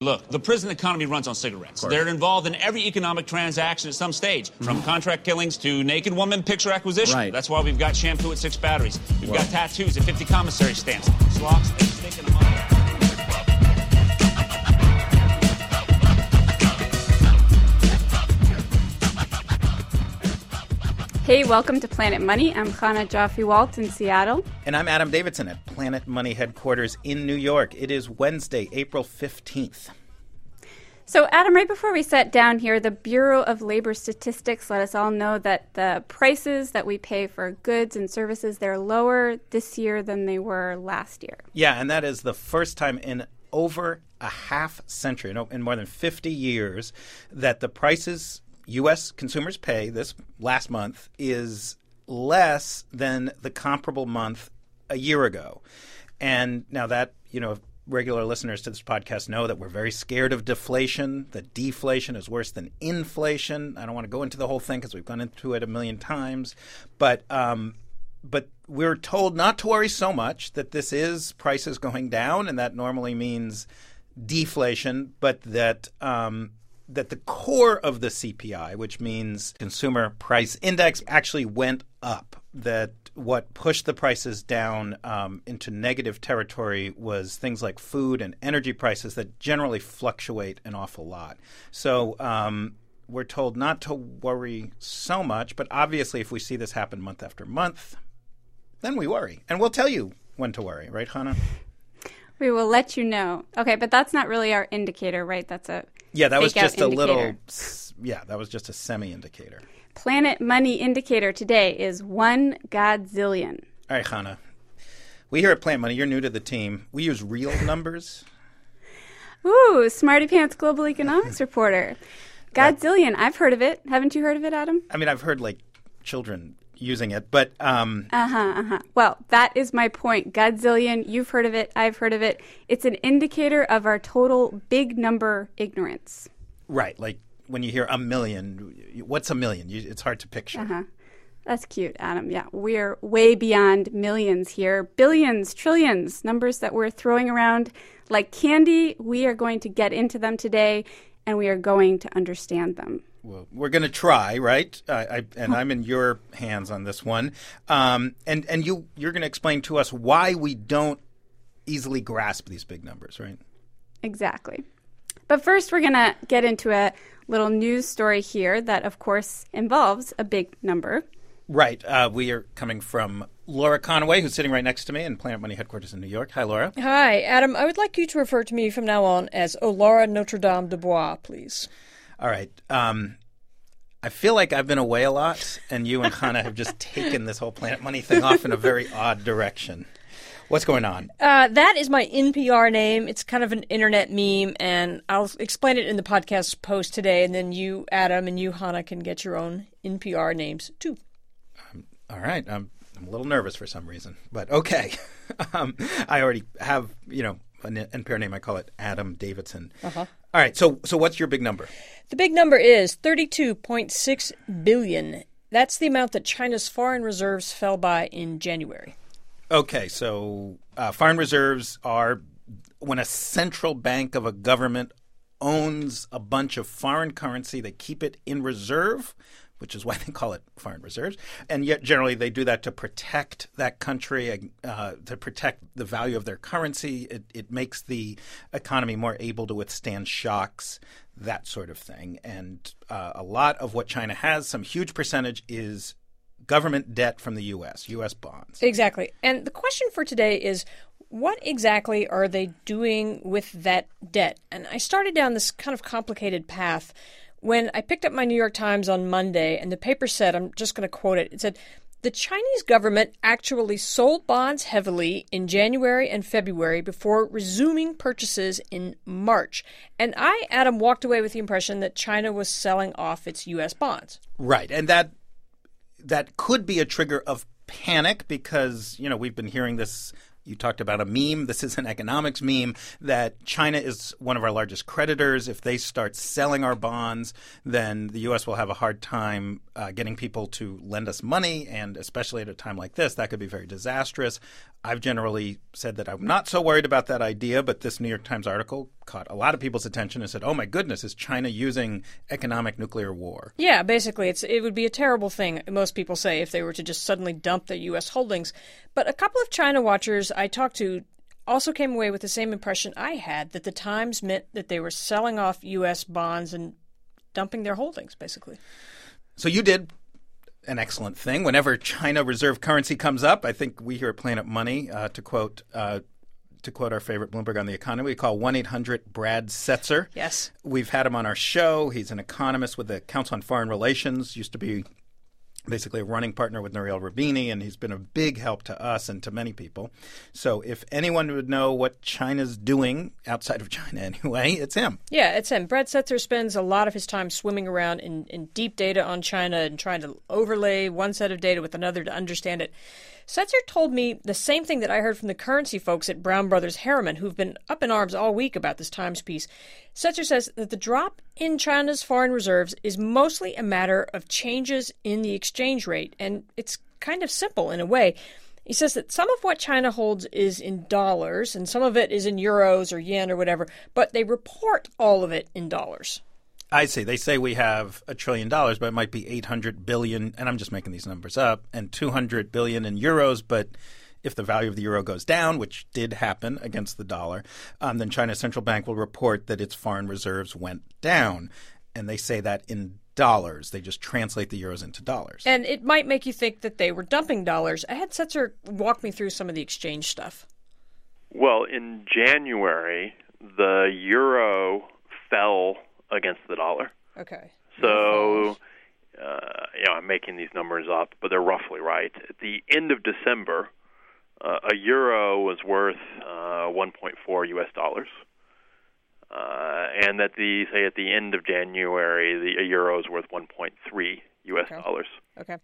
Look, the prison economy runs on cigarettes. They're involved in every economic transaction at some stage, from mm-hmm. contract killings to naked woman picture acquisition. Right. That's why we've got shampoo at six batteries. We've got tattoos at 50 commissary stamps. Slocks, Hey, welcome to Planet Money. I'm Chana Joffe Walt in Seattle. And I'm Adam Davidson at Planet Money headquarters in New York. It is Wednesday, April 15th. So, Adam, right before we sat down here, the Bureau of Labor Statistics let us all know that the prices that we pay for goods and services they're lower this year than they were last year. Yeah, and that is the first time in over a half century, in more than 50 years, that the prices U.S. consumers pay this last month is less than the comparable month a year ago. And now that, you know, regular listeners to this podcast know that we're very scared of deflation, that deflation is worse than inflation. I don't want to go into the whole thing because we've gone into it a million times. But, um, but we're told not to worry so much that this is prices going down, and that normally means deflation, but that um, that the core of the CPI, which means consumer price index, actually went up. That what pushed the prices down um, into negative territory was things like food and energy prices that generally fluctuate an awful lot. So um, we're told not to worry so much, but obviously, if we see this happen month after month, then we worry. And we'll tell you when to worry, right, Chana? We will let you know. Okay, but that's not really our indicator, right? That's a yeah, that was just a little. Yeah, that was just a semi indicator. Planet Money indicator today is one godzillion. All right, Chana. We here at Planet Money, you're new to the team. We use real numbers. Ooh, Smarty Pants Global Economics reporter. Godzillion, I've heard of it. Haven't you heard of it, Adam? I mean, I've heard like children using it. But um, uh huh, uh huh. Well, that is my point. Godzillion, you've heard of it. I've heard of it. It's an indicator of our total big number ignorance. Right, like when you hear a million, what's a million? It's hard to picture. Uh-huh. That's cute, Adam. Yeah, we're way beyond millions here. Billions, trillions, numbers that we're throwing around like candy. We are going to get into them today and we are going to understand them well, we're going to try, right? Uh, I, and I'm in your hands on this one. Um, and and you you're going to explain to us why we don't easily grasp these big numbers, right? Exactly. But first, we're going to get into a little news story here that, of course, involves a big number. Right. Uh, we are coming from Laura Conaway, who's sitting right next to me in Planet Money headquarters in New York. Hi, Laura. Hi, Adam. I would like you to refer to me from now on as Laura Notre Dame de Bois, please. All right. Um, I feel like I've been away a lot, and you and Chana have just taken this whole Planet Money thing off in a very odd direction. What's going on? Uh, that is my NPR name. It's kind of an internet meme, and I'll explain it in the podcast post today. And then you, Adam, and you, Chana, can get your own NPR names too. Um, all right. I'm, I'm, a little nervous for some reason, but okay. um, I already have, you know, an NPR name. I call it Adam Davidson. Uh-huh. All right. So, so what's your big number? The big number is 32.6 billion. That's the amount that China's foreign reserves fell by in January. Okay, so uh, foreign reserves are when a central bank of a government owns a bunch of foreign currency, they keep it in reserve which is why they call it foreign reserves. And yet, generally, they do that to protect that country, uh, to protect the value of their currency. It, it, makes the economy more able to withstand shocks, that sort of thing. And uh, a lot of what China has, some huge percentage, is government debt from the U.S., U.S. bonds. Exactly. And the question for today is what exactly are they doing with that debt? And I started down this kind of complicated path when I picked up my New York Times on Monday and the paper said, I'm just going to quote it, it said, the Chinese government actually sold bonds heavily in January and February before resuming purchases in March. And I, Adam, walked away with the impression that China was selling off its U.S. bonds. Right. And that that could be a trigger of panic because, you know, we've been hearing this you talked about a meme. This is an economics meme that China is one of our largest creditors. If they start selling our bonds, then the U.S. will have a hard time uh, getting people to lend us money. And especially at a time like this, that could be very disastrous. I've generally said that I'm not so worried about that idea, but this New York Times article caught a lot of people's attention and said, "Oh my goodness, is China using economic nuclear war?" Yeah, basically, it's it would be a terrible thing. Most people say if they were to just suddenly dump their U.S. holdings. But a couple of China watchers I talked to also came away with the same impression I had that the Times meant that they were selling off U.S. bonds and dumping their holdings, basically. So you did an excellent thing. Whenever China reserve currency comes up, I think we here at Planet Money, uh, to quote uh, to quote our favorite Bloomberg on the economy, we call 1 800 Brad Setser. Yes. We've had him on our show. He's an economist with the Council on Foreign Relations, used to be basically a running partner with Nouriel Roubini, and he's been a big help to us and to many people. So if anyone would know what China's doing outside of China anyway, it's him. Yeah, it's him. Brad Setser spends a lot of his time swimming around in, in deep data on China and trying to overlay one set of data with another to understand it. Setser told me the same thing that I heard from the currency folks at Brown Brothers Harriman, who've been up in arms all week about this Times piece. Setser says that the drop in China's foreign reserves is mostly a matter of changes in the exchange rate, and it's kind of simple in a way. He says that some of what China holds is in dollars and some of it is in euros or yen or whatever, but they report all of it in dollars. I see. They say we have a trillion dollars, but it might be 800 billion, and I'm just making these numbers up, and 200 billion in euros. But if the value of the euro goes down, which did happen against the dollar, um, then China's central bank will report that its foreign reserves went down. And they say that in dollars. They just translate the euros into dollars. And it might make you think that they were dumping dollars. I had Setser walk me through some of the exchange stuff. Well, in January, the euro fell against the dollar. Okay. So, uh, you know, I'm making these numbers up, but they're roughly right. At the end of December, uh, a euro was worth uh, 1.4 U.S. dollars, uh, and at the say at the end of January, the a euro is worth 1.3 U.S. Okay. dollars. Okay.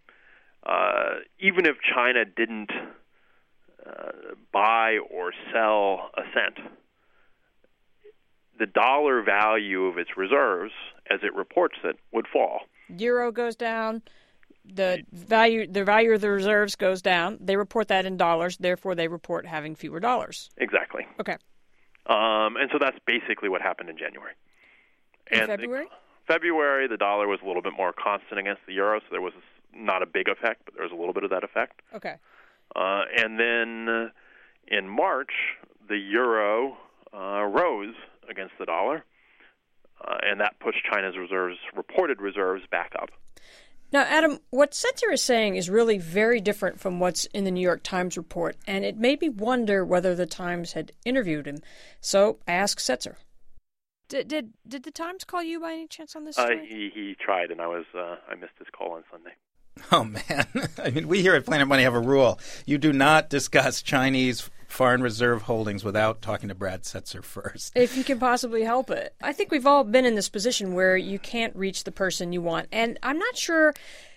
Uh, even if China didn't uh, buy or sell a cent, the dollar value of its reserves, as it reports it, would fall. Euro goes down. The value the value of the reserves goes down. They report that in dollars, therefore they report having fewer dollars. Exactly. Okay. Um, and so that's basically what happened in January. In and the- February? February, the dollar was a little bit more constant against the euro, so there was not a big effect, but there was a little bit of that effect. Okay. Uh, and then uh, in March, the euro uh, rose against the dollar, uh, and that pushed China's reserves, reported reserves, back up. Now, Adam, what Setser is saying is really very different from what's in the New York Times report, and it made me wonder whether the Times had interviewed him. So I asked Setser. Did, did did the Times call you by any chance on this Uh, he he tried, and I was uh, I missed his call on Sunday. Oh man! I mean, we here at Planet Money have a rule: you do not discuss Chinese foreign reserve holdings without talking to Brad Setser first. if you can possibly help it. I think we've all been in this position where you can't reach the person you want. And I'm not sure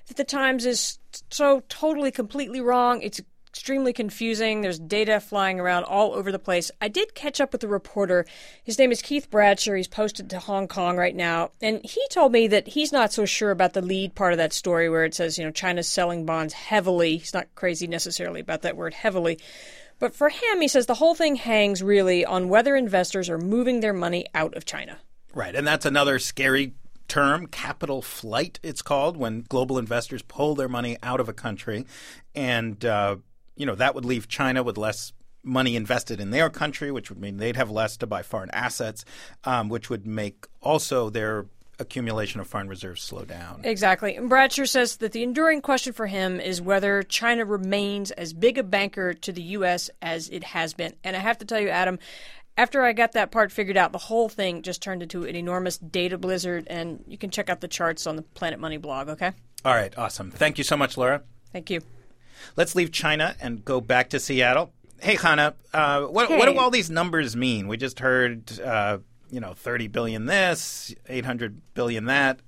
that the Times is so totally, completely wrong. It's extremely confusing. There's data flying around all over the place. I did catch up with the reporter. His name is Keith Bradsher. He's posted to Hong Kong right now. And he told me that he's not so sure about the lead part of that story where it says, you know, China's selling bonds heavily. He's not crazy necessarily about that word heavily. But for him, he says the whole thing hangs really on whether investors are moving their money out of China. Right, and that's another scary term, capital flight. It's called when global investors pull their money out of a country, and uh, you know that would leave China with less money invested in their country, which would mean they'd have less to buy foreign assets, um, which would make also their accumulation of foreign reserves slow down. Exactly. And Bradsher says that the enduring question for him is whether China remains as big a banker to the U.S. as it has been. And I have to tell you, Adam, after I got that part figured out, the whole thing just turned into an enormous data blizzard. And you can check out the charts on the Planet Money blog, okay? All right, awesome. Thank you so much, Laura. Thank you. Let's leave China and go back to Seattle. Hey, Hannah, uh, what, what do all these numbers mean? We just heard, uh, you know, 30 billion this, 800 billion that.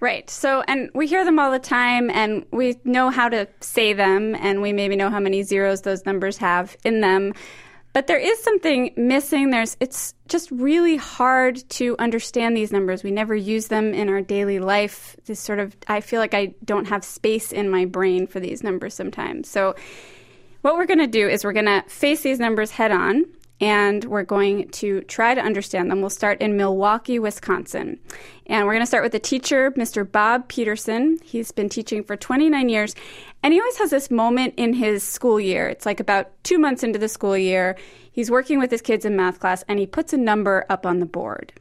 Right. So, and we hear them all the time, and we know how to say them, and we maybe know how many zeros those numbers have in them. But there is something missing. There's it's just really hard to understand these numbers. We never use them in our daily life. This sort of I feel like I don't have space in my brain for these numbers sometimes. So what we're going to do is we're going to face these numbers head on and we're going to try to understand them. We'll start in Milwaukee, Wisconsin. And we're going to start with the teacher, Mr. Bob Peterson. He's been teaching for 29 years, and he always has this moment in his school year. It's like about two months into the school year. He's working with his kids in math class, and he puts a number up on the board.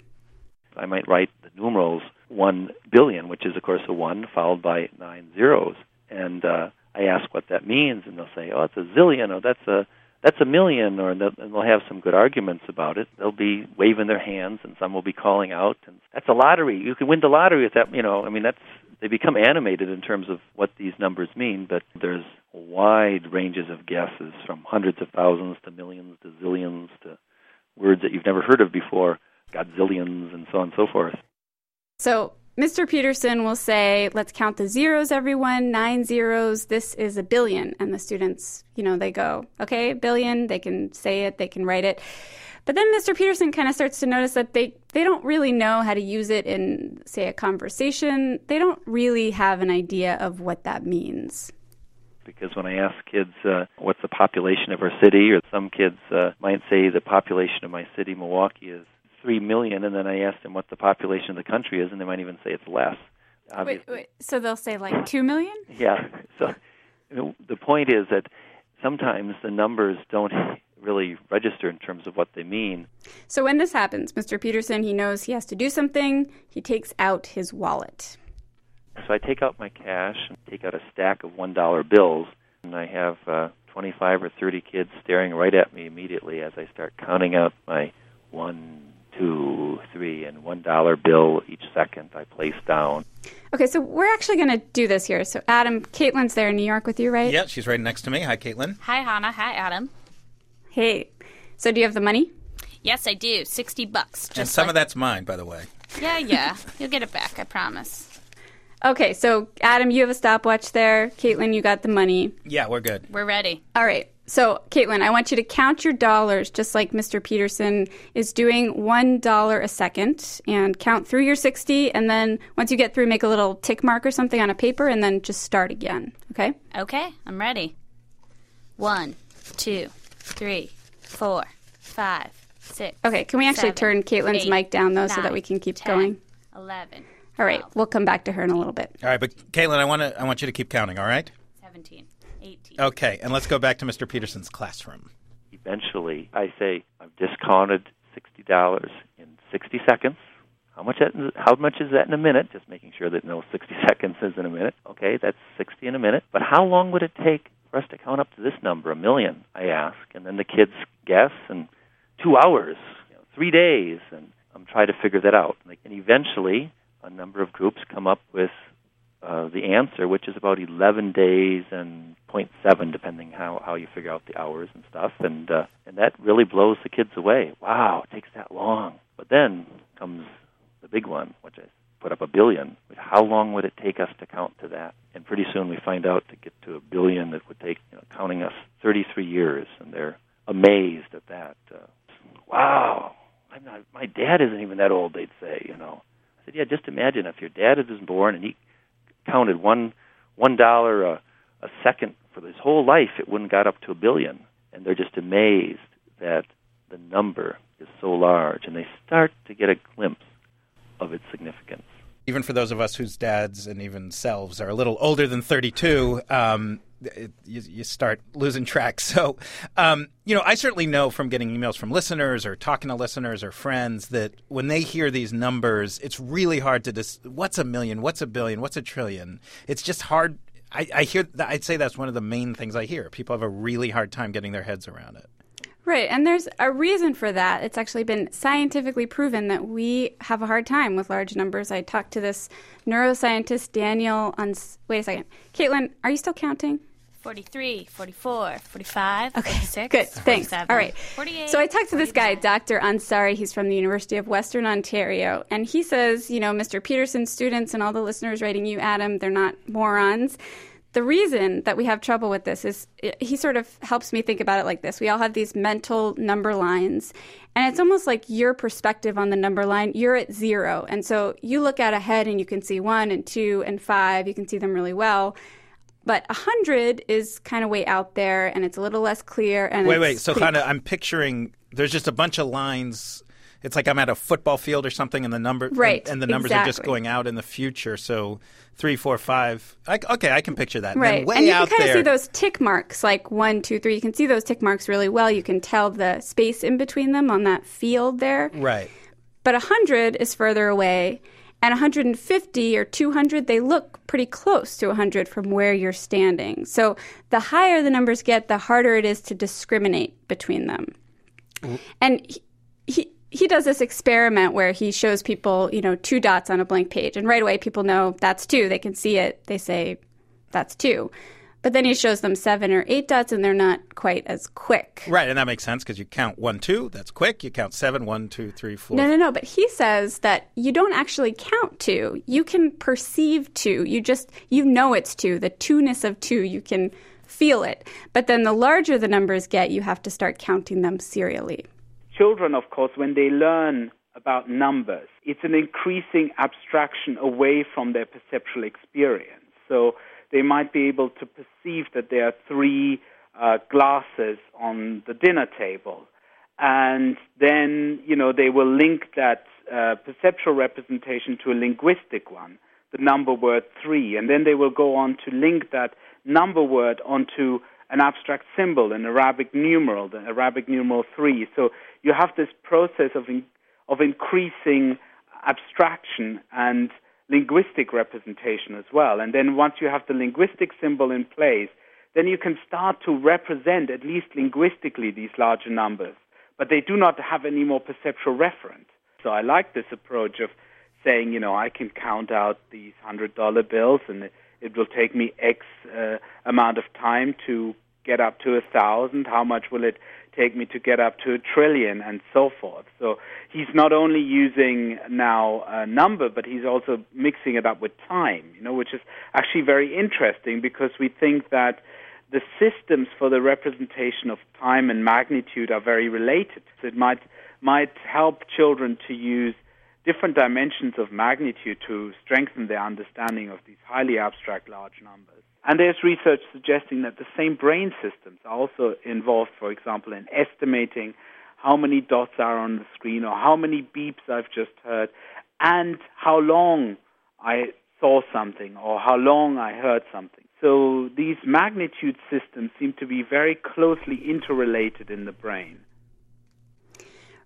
I might write the numerals 1 billion, which is, of course, a 1 followed by nine zeros. And uh, I ask what that means, and they'll say, oh, it's a zillion, or that's a that's a million, or and they'll have some good arguments about it. They'll be waving their hands, and some will be calling out, and that's a lottery. You can win the lottery with that. You know, I mean, that's they become animated in terms of what these numbers mean, but there's wide ranges of guesses from hundreds of thousands to millions to zillions to words that you've never heard of before, godzillions, and so on and so forth. So Mr. Peterson will say, let's count the zeros, everyone, nine zeros. This is a billion. And the students, you know, they go, okay, billion. They can say it, they can write it. But then Mr. Peterson kind of starts to notice that they, they don't really know how to use it in, say, a conversation. They don't really have an idea of what that means. Because when I ask kids, uh, what's the population of our city, or some kids uh, might say the population of my city, Milwaukee, is three million, and then I ask them what the population of the country is, and they might even say it's less. Wait, wait, so they'll say like two million? Yeah. So the point is that sometimes the numbers don't really register in terms of what they mean. So when this happens, Mr. Peterson, he knows he has to do something. He takes out his wallet. So I take out my cash and take out a stack of one dollar bills, and I have uh, 25 or 30 kids staring right at me immediately as I start counting out my one, two, three, and one dollar bill each second I place down. Okay, so we're actually going to do this here. So, Adam, Caitlin's there in New York with you, right? Yeah, she's right next to me. Hi, Caitlin. Hi, Hannah. Hi, Adam. Hey, so do you have the money? Yes, I do. 60 bucks. Just and some like- of that's mine, by the way. Yeah, yeah. You'll get it back, I promise. Okay, so Adam, you have a stopwatch there. Caitlin, you got the money. Yeah, we're good. We're ready. All right. So, Caitlin, I want you to count your dollars just like Mr. Peterson is doing $1 a second and count through your 60. And then once you get through, make a little tick mark or something on a paper and then just start again. Okay? Okay, I'm ready. One, two, three, four, five, six. Okay, can we actually seven, turn Caitlin's eight, mic down though so that we can keep 10, going? 11, All right, 12, we'll come back to her in a little bit. All right, but Caitlin, I want to I want you to keep counting. All right. 17, 18. Okay, and let's go back to Mr. Peterson's classroom. Eventually, I say I've discounted sixty dollars in sixty seconds. How much that, how much is that in a minute? Just making sure that no sixty seconds is in a minute. Okay, that's sixty in a minute. But how long would it take for us to count up to this number, a million? I ask, and then the kids guess, and two hours, you know, three days, and I'm trying to figure that out. And eventually, a number of groups come up with uh, the answer, which is about 11 days and 0.7, depending how how you figure out the hours and stuff, and uh, and that really blows the kids away. Wow, it takes that long. But then comes the big one, which I put up a billion. How long would it take us to count to that? And pretty soon we find out to get to a billion, it would take you know, counting us 33 years, and they're amazed at that. Uh, wow, I'm not. My dad isn't even that old. They'd say, you know. I said, yeah. Just imagine if your dad was born and he counted one one dollar a, a second for his whole life, it wouldn't got up to a billion. And they're just amazed that the number is so large, and they start to get a glimpse of its significance. Even for those of us whose dads and even selves are a little older than 32, um, it, you, you start losing track. So, um, you know, I certainly know from getting emails from listeners or talking to listeners or friends that when they hear these numbers, it's really hard to dis- what's a million, what's a billion, what's a trillion. It's just hard. I, I hear. I'd say that's one of the main things I hear. People have a really hard time getting their heads around it. Right, and there's a reason for that. It's actually been scientifically proven that we have a hard time with large numbers. I talked to this neuroscientist, Daniel, on. Wait a second. Caitlin, are you still counting? 43, 44, 45, Okay, 46, good. Thanks. 47, All right. 48. So I talked to this guy, Dr. Ansari. He's from the University of Western Ontario. And he says, you know, Mr. Peterson students and all the listeners writing you, Adam, they're not morons. The reason that we have trouble with this is he sort of helps me think about it like this. We all have these mental number lines, and it's almost like your perspective on the number line. You're at zero. And so you look out ahead and you can see one and two and five. You can see them really well. But 100 is kind of way out there and it's a little less clear. And Wait, wait. So kind of, I'm picturing there's just a bunch of lines. It's like I'm at a football field or something, and the number Right, and, and the numbers are just going out in the future. So three, four, five. I, okay, I can picture that. Right. way and you can kind of see those tick marks, like one, two, three. You can see those tick marks really well. You can tell the space in between them on that field there. right? But 100 is further away. And 150 or 200, they look pretty close to 100 from where you're standing. So the higher the numbers get, the harder it is to discriminate between them. And he, does this experiment where he shows people, you know, two dots on a blank page. And right away, people know that's two. They can see it. They say, that's two. But then he shows them seven or eight dots, and they're not quite as quick. Right, and that makes sense because you count one, two. That's quick. You count seven, one, two, three, four. No, no, no. But he says that you don't actually count two. You can perceive two. You just, you know it's two. The two-ness of two, you can feel it. But then the larger the numbers get, you have to start counting them serially. Children, of course, when they learn about numbers, it's an increasing abstraction away from their perceptual experience. So they might be able to perceive that there are three uh, glasses on the dinner table. And then, you know, they will link that uh, perceptual representation to a linguistic one, the number word three. And then they will go on to link that number word onto an abstract symbol, an Arabic numeral, the Arabic numeral three. So you have this process of, in, of increasing abstraction and linguistic representation as well. And then once you have the linguistic symbol in place, then you can start to represent, at least linguistically, these larger numbers. But they do not have any more perceptual reference. So I like this approach of saying, you know, I can count out these hundred dollar bills and it, will take me X uh, amount of time to get up to a thousand. How much will it take me to get up to a trillion and so forth? So he's not only using now a number, but he's also mixing it up with time, you know, which is actually very interesting because we think that the systems for the representation of time and magnitude are very related. So it might might help children to use different dimensions of magnitude to strengthen their understanding of these highly abstract large numbers. And there's research suggesting that the same brain systems are also involved, for example, in estimating how many dots are on the screen or how many beeps I've just heard and how long I saw something or how long I heard something. So these magnitude systems seem to be very closely interrelated in the brain.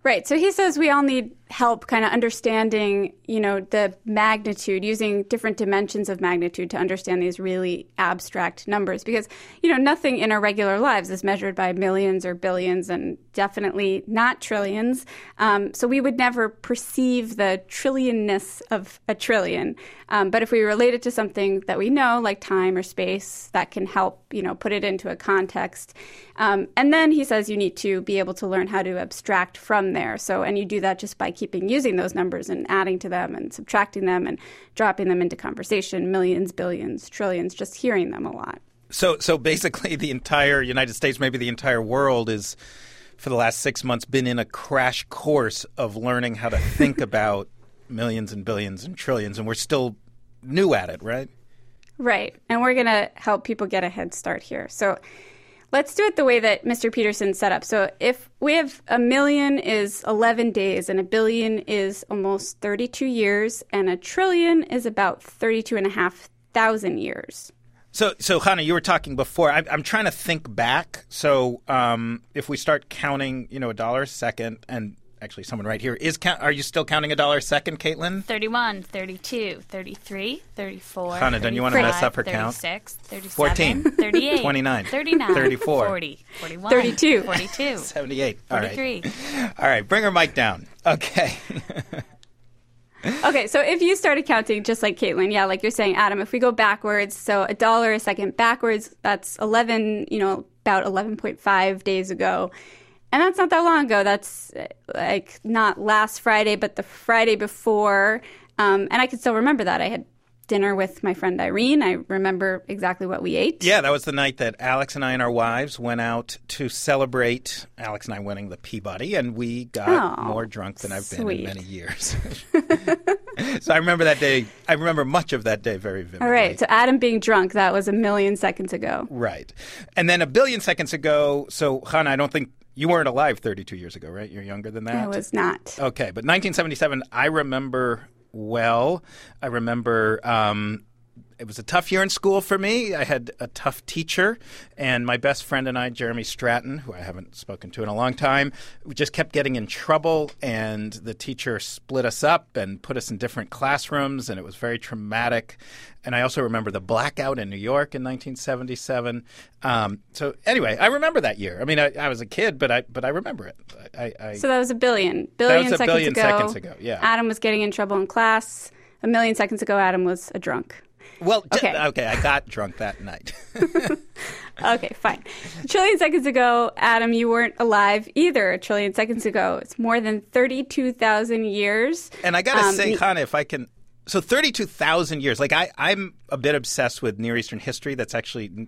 Right. So he says we all need help kind of understanding, you know, the magnitude, using different dimensions of magnitude to understand these really abstract numbers because, you know, nothing in our regular lives is measured by millions or billions and definitely not trillions. Um, so we would never perceive the trillionness of a trillion. Um, but if we relate it to something that we know, like time or space, that can help, you know, put it into a context. Um, and then he says you need to be able to learn how to abstract from there. So, and you do that just by keeping using those numbers and adding to them and subtracting them and dropping them into conversation, millions, billions, trillions, just hearing them a lot. So, so basically, the entire United States, maybe the entire world, is for the last six months been in a crash course of learning how to think about millions and billions and trillions, and we're still new at it, right? Right. And we're going to help people get a head start here. So let's do it the way that Mr. Peterson set up. So if we have a million is 11 days, and a billion is almost 32 years, and a trillion is about 32 and a half thousand years. So, so Hannah, you were talking before. I, I'm trying to think back. So, um, if we start counting, you know, a dollar a second, and actually, someone right here is. Count, are you still counting a dollar a second, Caitlin? 31, 32, 33, 34. Hannah, don't you wanna mess up her count? 36, 37, 14, 38, 29, 39, 34, 40, 41, 32. 42, Seventy-eight. All right. 43. All right. Bring her mic down. Okay. Okay, so if you started counting just like Caitlin, yeah, like you're saying, Adam, if we go backwards, so a dollar a second backwards, that's 11, you know, about 11.5 days ago. And that's not that long ago. That's like not last Friday, but the Friday before. Um, and I can still remember that. I had dinner with my friend Irene. I remember exactly what we ate. Yeah, that was the night that Alex and I and our wives went out to celebrate Alex and I winning the Peabody, and we got Oh, more drunk than I've been in many years. so I remember that day. I remember much of that day very vividly. All right, so Adam being drunk, that was a million seconds ago. Right. And then a billion seconds ago, so Hannah, I don't think you weren't alive 32 years ago, right? You're younger than that? I was not. Okay, but 1977, I remember well. I remember um, it was a tough year in school for me. I had a tough teacher, and my best friend and I, Jeremy Stratton, who I haven't spoken to in a long time, we just kept getting in trouble, and the teacher split us up and put us in different classrooms, and it was very traumatic. And I also remember the blackout in New York in 1977. Um, so anyway, I remember that year. I mean, I, I was a kid, but I but I remember it. I, I, So that was a billion. Billion was a seconds billion ago. seconds ago, yeah. Adam was getting in trouble in class. A million seconds ago, Adam was a drunk. Well, j- Okay. okay. I got drunk that night. Okay, fine. A trillion seconds ago, Adam, you weren't alive either. A trillion seconds ago, it's more than thirty-two thousand years. and I got to Um, say, Hannah, if I can. So 32,000 years. Like, I, I'm a bit obsessed with Near Eastern history. That's actually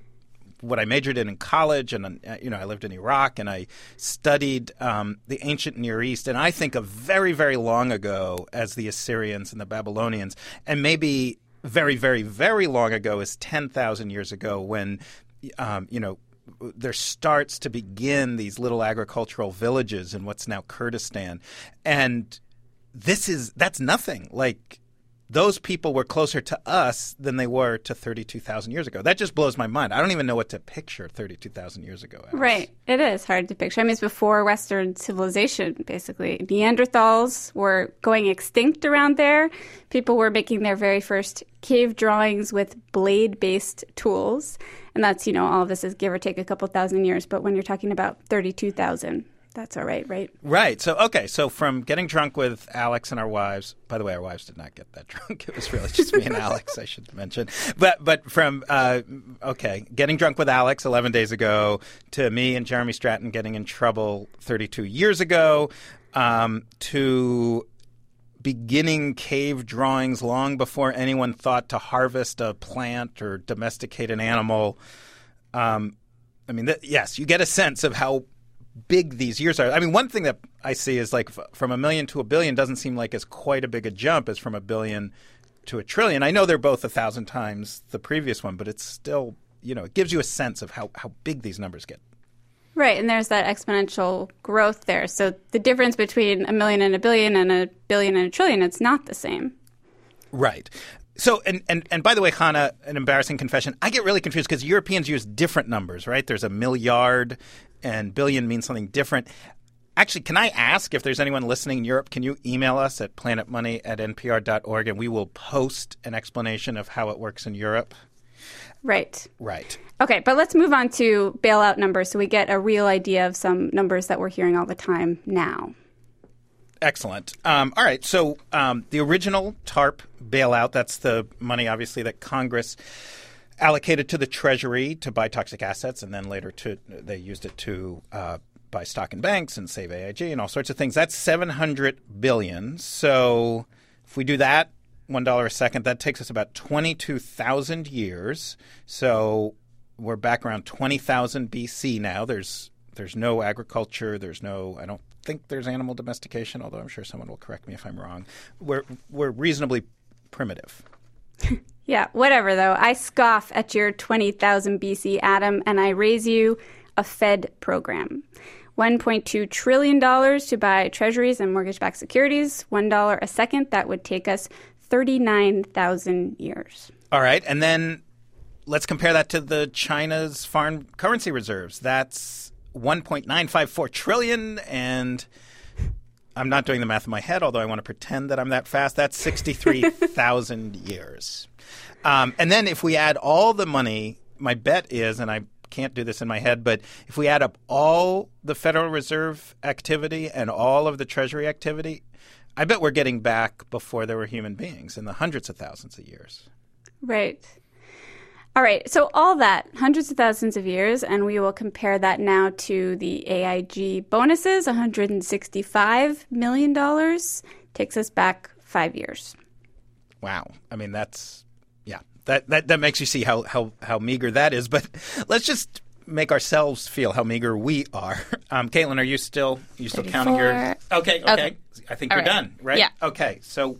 what I majored in in college. And, uh, you know, I lived in Iraq and I studied um, the ancient Near East. And I think of very, very long ago as the Assyrians and the Babylonians. And maybe very, very, very long ago is 10,000 years ago when, um, you know, there starts to begin these little agricultural villages in what's now Kurdistan. And this is that's nothing. Like those people were closer to us than they were to 32,000 years ago. That just blows my mind. I don't even know what to picture 32,000 years ago. as. Right. It is hard to picture. I mean, it's before Western civilization, basically. Neanderthals were going extinct around there. People were making their very first cave drawings with blade based tools. And that's, you know, all of this is give or take a couple thousand years. But when you're talking about 32,000, that's all right, right? Right. So okay. So from getting drunk with Alex and our wives. By the way, our wives did not get that drunk. It was really just me and Alex. I should mention. But but from uh, okay, getting drunk with Alex 11 days ago to me and Jeremy Stratton getting in trouble 32 years ago um, to beginning cave drawings long before anyone thought to harvest a plant or domesticate an animal. Um, I mean, th- yes, you get a sense of how big these years are. I mean, one thing that I see is like f- from a million to a billion doesn't seem like as quite a big a jump as from a billion to a trillion. I know they're both a thousand times the previous one, but it's still, you know, it gives you a sense of how, how big these numbers get. Right, and there's that exponential growth there. So the difference between a million and a billion and a billion and a trillion, it's not the same. Right. So, and, and, and by the way, Hannah, an embarrassing confession. I get really confused because Europeans use different numbers, right? There's a milliard and billion means something different. Actually, can I ask if there's anyone listening in Europe? Can you email us at planetmoney at npr.org and we will post an explanation of how it works in Europe? Right. Right. Okay, but let's move on to bailout numbers so we get a real idea of some numbers that we're hearing all the time now. Excellent. Um, all right. So um, the original TARP bailout, that's the money, obviously, that Congress allocated to the Treasury to buy toxic assets, and then later to they used it to uh, buy stock in banks and save AIG and all sorts of things. That's 700 billion. So if we do that, one dollar a second, that takes us about 22,000 years. So we're back around 20,000 BC now. There's there's no agriculture. There's no. I don't think there's animal domestication. Although I'm sure someone will correct me if I'm wrong. We're we're reasonably primitive. Yeah, whatever though. I scoff at your 20,000 BC Adam and I raise you a Fed program. $1.2 trillion to buy treasuries and mortgage backed securities, $1 a second. That would take us 39,000 years. All right, and then let's compare that to the China's foreign currency reserves. That's 1.954 trillion and I'm not doing the math in my head, although I want to pretend that I'm that fast. That's 63,000 years. Um, and then if we add all the money, my bet is, and I can't do this in my head, but if we add up all the Federal Reserve activity and all of the Treasury activity, I bet we're getting back before there were human beings in the hundreds of thousands of years. Right. All right. So all that, hundreds of thousands of years, and we will compare that now to the AIG bonuses, $165 million, takes us back five years. Wow. I mean, that's yeah. That that that makes you see how how how meager that is. But let's just make ourselves feel how meager we are. Um, Caitlin, are you still you still counting your? Okay. Okay. Okay. I think All you're right. done. Right. Yeah. Okay. So.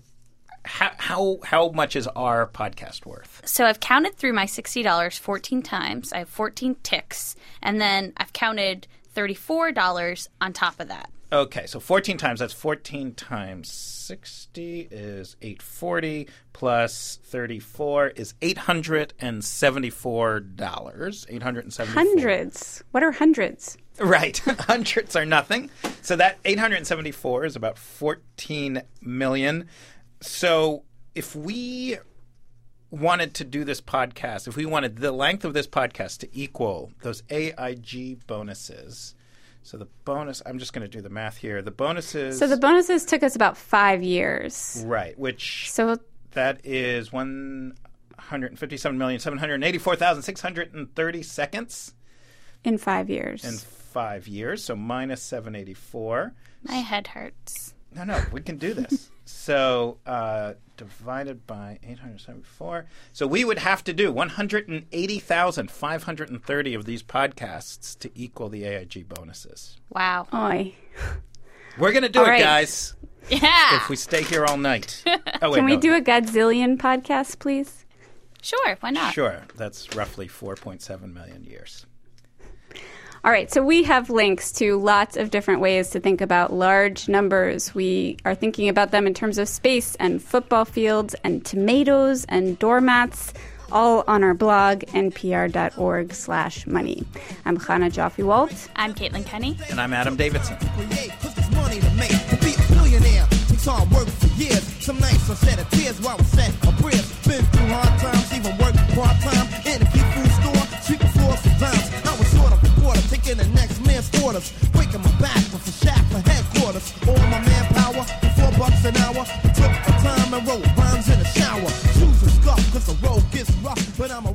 How, how how much is our podcast worth? So I've counted through my $60 14 times. I have 14 ticks. And then I've counted $34 on top of that. Okay, so 14 times, that's 14 times 60 is 840 plus 34 is $874. 874. Hundreds. What are hundreds? Right. Hundreds are nothing. So that 874 is about 14 million. So if we wanted to do this podcast, if we wanted the length of this podcast to equal those AIG bonuses, so the bonus, I'm just going to do the math here. The bonuses. So the bonuses took us about five years. Right, which So that is 157,784,630 seconds in five years. in five years. So minus 784. My head hurts. No, no, we can do this. so uh, divided by 874. So we would have to do 180,530 of these podcasts to equal the AIG bonuses. Wow. Oy. We're going to do All it, right. guys, Yeah. if we stay here all night. Oh, wait, Can we no. do a Godzillion podcast, please? Sure. Why not? Sure. That's roughly 4.7 million years. All right, so we have links to lots of different ways to think about large numbers. We are thinking about them in terms of space and football fields and tomatoes and doormats, all on our blog, npr.org slash money. I'm Chana Joffe-Walt. I'm Caitlin Kenney. And I'm Adam Davidson. create, cause there's money to make. To be a billionaire takes hard work for years. Some nights I shed a tears while I set a prayers. Been through hard times, even worked part time in the next man's quarters. Breaking my back with a shack for headquarters. All my manpower for four bucks an hour. Took the time and wrote rhymes in the shower. Shoes are scuffed cause the road gets rough, but I'm a